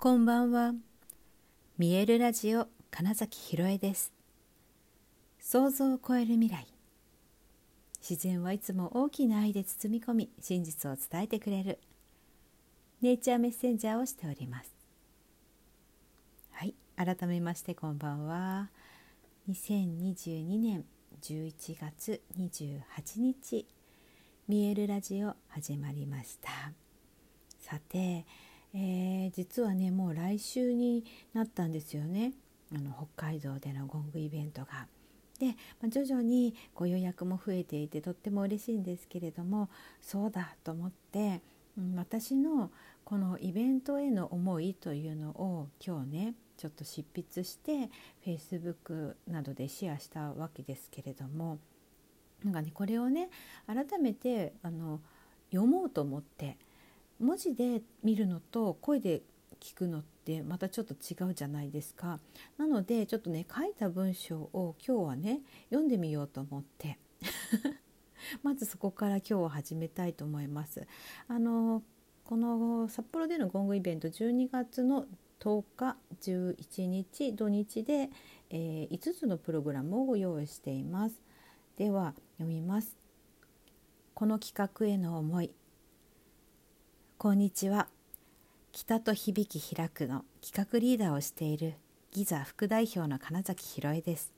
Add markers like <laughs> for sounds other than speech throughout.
こんばんは。見えるラジオ金崎ひろえです。想像を超える未来。自然はいつも大きな愛で包み込み、真実を伝えてくれる。ネイチャーメッセンジャーをしております。はい、改めましてこんばんは。2022年11月28日、見えるラジオ始まりました。さて、えー、実はねもう来週になったんですよねあの北海道でのゴングイベントが。で、まあ、徐々にご予約も増えていてとっても嬉しいんですけれどもそうだと思って、うん、私のこのイベントへの思いというのを今日ねちょっと執筆して Facebook などでシェアしたわけですけれどもなんかねこれをね改めてあの読もうと思って文字で見るのと声で聞くのってまたちょっと違うじゃないですか。なのでちょっとね書いた文章を今日はね読んでみようと思って <laughs> まずそこから今日は始めたいと思います。あのこの札幌でのゴングイベント12月の10日11日土日で、えー、5つのプログラムをご用意しています。では読みます。この企画への思いこんにちは。北と響き開くの企画リーダーをしているギザ副代表の金崎ひろえです。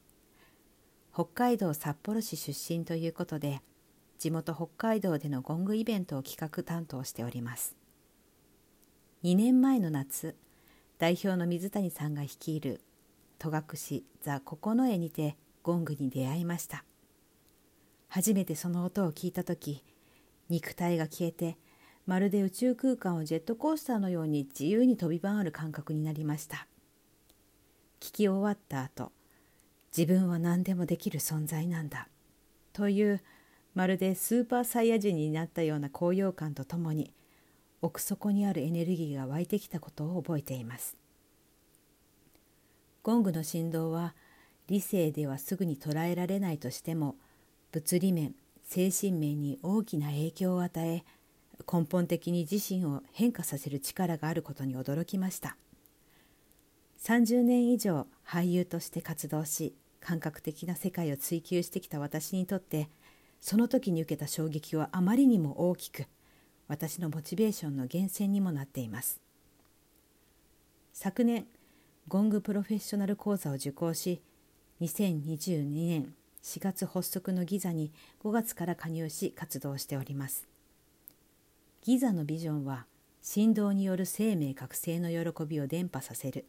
北海道札幌市出身ということで地元北海道でのゴングイベントを企画担当しております。2年前の夏代表の水谷さんが率いる戸隠ザ・九重にてゴングに出会いました。初めてその音を聞いた時肉体が消えてまるで宇宙空間をジェットコースターのように自由に飛び回る感覚になりました。聞き終わった後自分は何でもできる存在なんだというまるでスーパーサイヤ人になったような高揚感とともに奥底にあるエネルギーが湧いてきたことを覚えています。ゴングの振動は理性ではすぐに捉えられないとしても物理面精神面に大きな影響を与え根本的に自身を変化させる力があることに驚きました。30年以上俳優として活動し感覚的な世界を追求してきた私にとってその時に受けた衝撃はあまりにも大きく私のモチベーションの源泉にもなっています。昨年ゴングプロフェッショナル講座を受講し2022年4月発足のギザに5月から加入し活動しております。ギザのビジョンは振動による生命覚醒の喜びを伝播させる。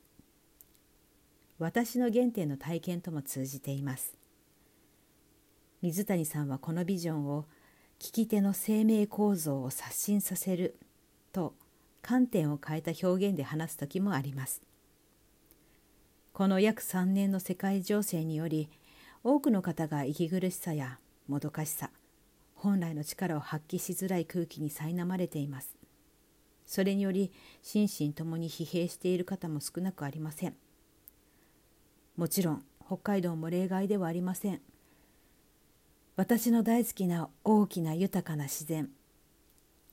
私の原点の体験とも通じています。水谷さんはこのビジョンを聞き手の生命構造を刷新させると観点を変えた表現で話す時もあります。この約3年の世界情勢により多くの方が息苦しさやもどかしさ本来の力を発揮しづらい空気に苛まれています。それにより心身ともに疲弊している方も少なくありません。もちろん北海道も例外ではありません。私の大好きな大きな豊かな自然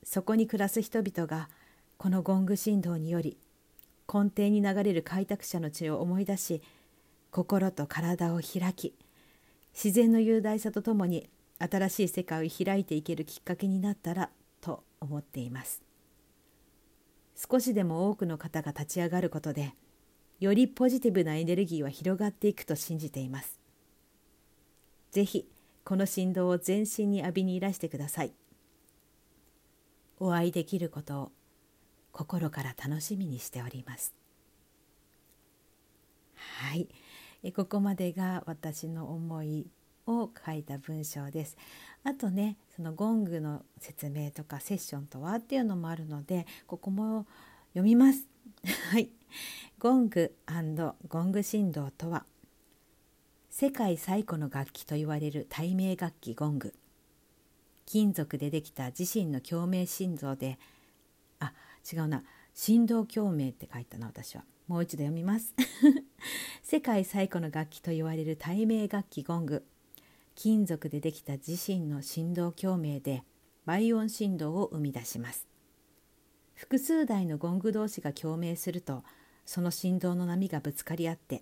そこに暮らす人々がこのゴング振動により根底に流れる開拓者の血を思い出し心と体を開き自然の雄大さとともに新しい世界を開いていけるきっかけになったらと思っています。少しでも多くの方が立ち上がることでよりポジティブなエネルギーは広がっていくと信じています。ぜひこの振動を全身に浴びにいらしてください。お会いできることを心から楽しみにしております。はい。ここまでが私の思いを書いた文章です。あとねそのゴングの説明とかセッションとはっていうのもあるのでここも読みます。<laughs> はい。ゴングゴング振動とは世界最古の楽器と言われる対名楽器ゴング金属でできた自身の共鳴振動であ違うな振動共鳴って書いたな私はもう一度読みます <laughs> 世界最古の楽器と言われる対名楽器ゴング金属でできた自身の振動共鳴で倍音振動を生み出します。複数台のゴング同士が共鳴するとその振動の波がぶつかり合って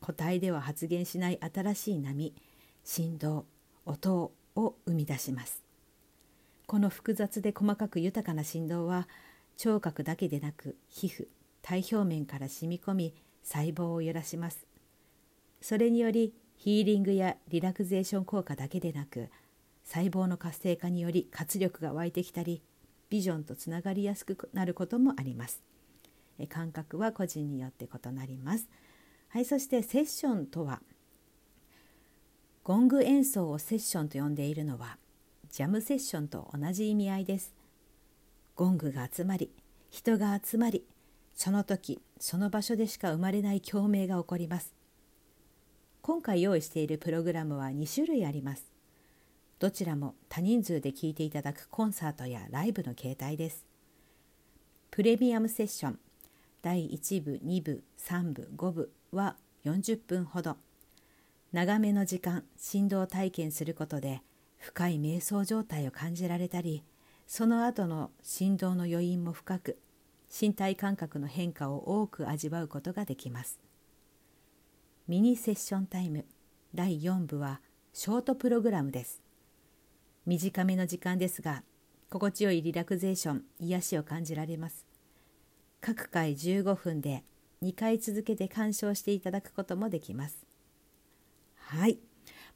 個体では発現しない新しい波振動音を生み出します。この複雑で細かく豊かな振動は聴覚だけでなく皮膚体表面から染み込み細胞を揺らします。それによりヒーリングやリラクゼーション効果だけでなく細胞の活性化により活力が湧いてきたりビジョンとつながりやすくなることもあります。感覚は個人によって異なります。はいそしてセッションとはゴング演奏をセッションと呼んでいるのはジャムセッションと同じ意味合いです。ゴングが集まり人が集まりその時その場所でしか生まれない共鳴が起こります。今回用意しているプログラムは2種類あります。どちらも多人数で聴いていただくコンサートやライブの形態です。プレミアムセッション第1部2部3部5部は40分ほど。長めの時間振動体験することで深い瞑想状態を感じられたりその後の振動の余韻も深く身体感覚の変化を多く味わうことができます。ミニセッションタイム。第4部はショートプログラムです。短めの時間ですが心地よいリラクゼーション癒しを感じられます。各回15分で2回続けて鑑賞していただくこともできます。はい。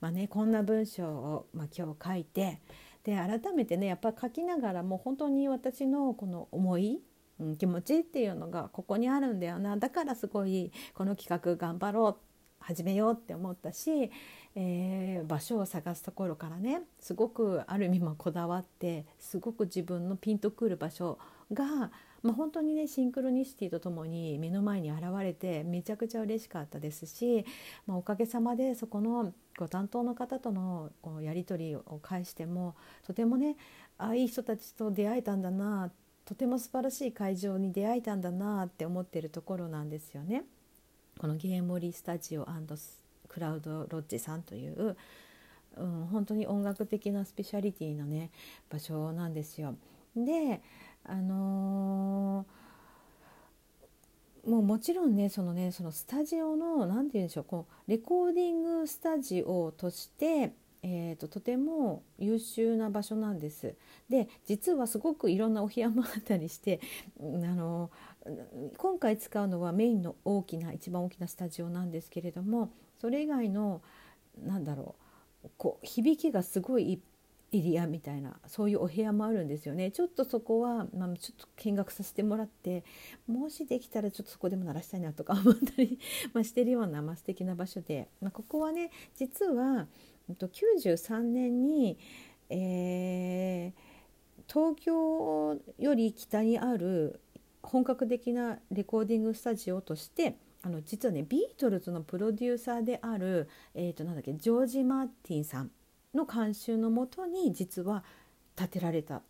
まあねこんな文章を、まあ、今日書いてで改めてねやっぱ書きながらも本当に私のこの思い、うん、気持ちっていうのがここにあるんだよな。だからすごいこの企画頑張ろう始めようって思ったし、えー、場所を探すところからねすごくある意味もこだわってすごく自分のピンとくる場所がまあ、本当にねシンクロニシティとともに目の前に現れてめちゃくちゃ嬉しかったですし、まあ、おかげさまでそこのご担当の方とのこうやり取りを介してもとてもねあいい人たちと出会えたんだなとても素晴らしい会場に出会えたんだなって思ってるところなんですよね。このゲームリスタジオクラウドロッジさんという、うん、本当に音楽的なスペシャリティのね場所なんですよ。であのー、もうもちろんねそのねそのスタジオの何て言うんでしょうこうレコーディングスタジオとしてえーと、とても優秀な場所なんです。で実はすごくいろんなお部屋もあったりしてあの今回使うのはメインの大きな一番大きなスタジオなんですけれどもそれ以外のなんだろうこう響きがすごいエリアみたいなそういうお部屋もあるんですよね。ちょっとそこは、まあ、ちょっと見学させてもらってもしできたらちょっとそこでも鳴らしたいなとか思ったり <laughs> ましてるような、まあ、素敵な場所で、まあ、ここはね実は93年に、えー、東京より北にある本格的なレコーディングスタジオとしてあの実はねビートルズのプロデューサーである、えー、となんだっけジョージ・マーティンさんの監修のもとに実は建てられた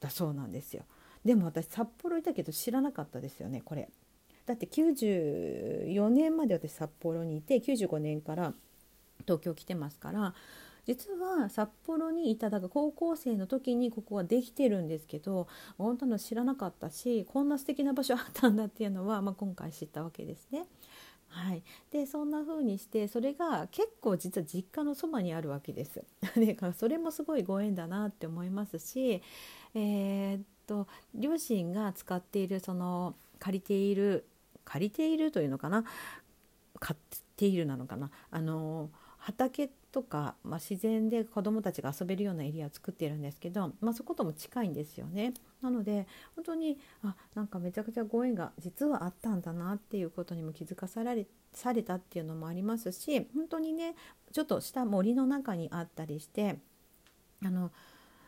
だそうなんですよ。でも私札幌いたけど知らなかったですよねこれ。だって94年まで私札幌にいて95年から東京来てますから実は札幌にいただが高校生の時にここはできてるんですけど本当の知らなかったしこんな素敵な場所あったんだっていうのは、まあ、今回知ったわけですね。はい、でそんな風にしてそれが結構実は実家のそばにあるわけです。<laughs> でそれもすごいご縁だなって思いますし、えー、っと両親が使っているその借りている借りているというのかな？買っているなのかな？あの畑とか、まあ、自然で子どもたちが遊べるようなエリアを作っているんですけど、まあ、そことも近いんですよね。なので本当にあなんかめちゃくちゃご縁が実はあったんだなっていうことにも気づかされされたっていうのもありますし本当にねちょっとした森の中にあったりしてあの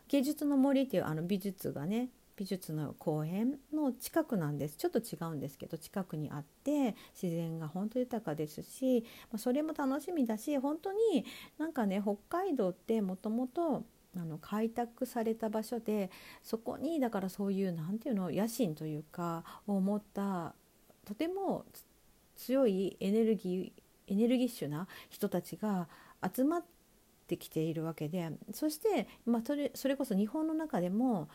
芸術の森っていうあの美術がね美術の公園の近くなんです。ちょっと違うんですけど近くにあって自然が本当豊かですし、それも楽しみだし本当になんかね北海道ってもともとあの開拓された場所でそこにだからそういう何て言うの野心というかを持ったとても強いエネルギーエネルギッシュな人たちが集まってきているわけでそして、まあ、それそれこそ日本の中でも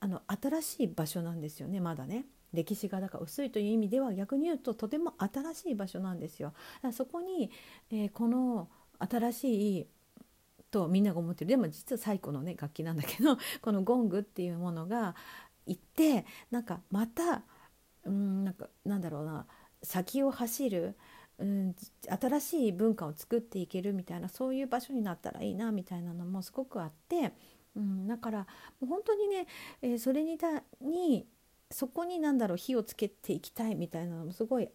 あの新しい場所なんですよねまだね。歴史がだから薄いという意味では逆に言うととても新しい場所なんですよ。だからそこに、えー、この新しいとみんなが思ってるでも実は最古のね楽器なんだけど <laughs> このゴングっていうものがいってなんかまたうんなんかなんだろうな先を走る、うん、新しい文化を作っていけるみたいなそういう場所になったらいいなみたいなのもすごくあって、うん、だからもう本当にね、えー、それにだにそこに何だろう火をつけていきたいみたいなのもすごい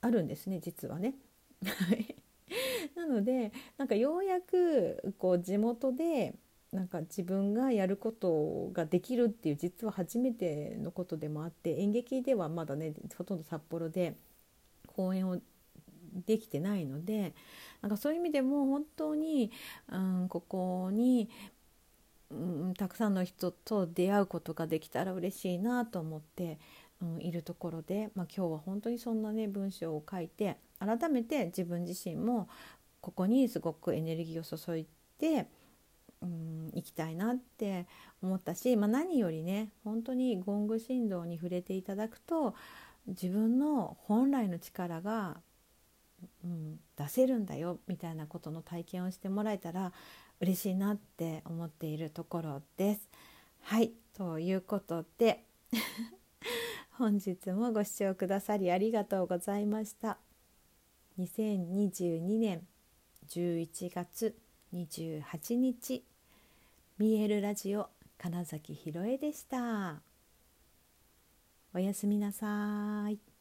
あるんですね実はね。<laughs> なのでなんかようやくこう地元でなんか自分がやることができるっていう実は初めてのことでもあって演劇ではまだねほとんど札幌で公演をできてないのでなんかそういう意味でも本当に、うん、ここに、うん、たくさんの人と出会うことができたら嬉しいなと思って、うん、いるところで、まあ、今日は本当にそんなね文章を書いて改めて自分自身もここにすごくエネルギーを注いで、うん、行きたいなって思ったし、まあ、何よりね本当にゴング振動に触れていただくと自分の本来の力が、うん、出せるんだよみたいなことの体験をしてもらえたら嬉しいなって思っているところです。はいということで <laughs> 本日もご視聴くださりありがとうございました。2022年11月28日見えるラジオ金崎ひろえでした。おやすみなさい。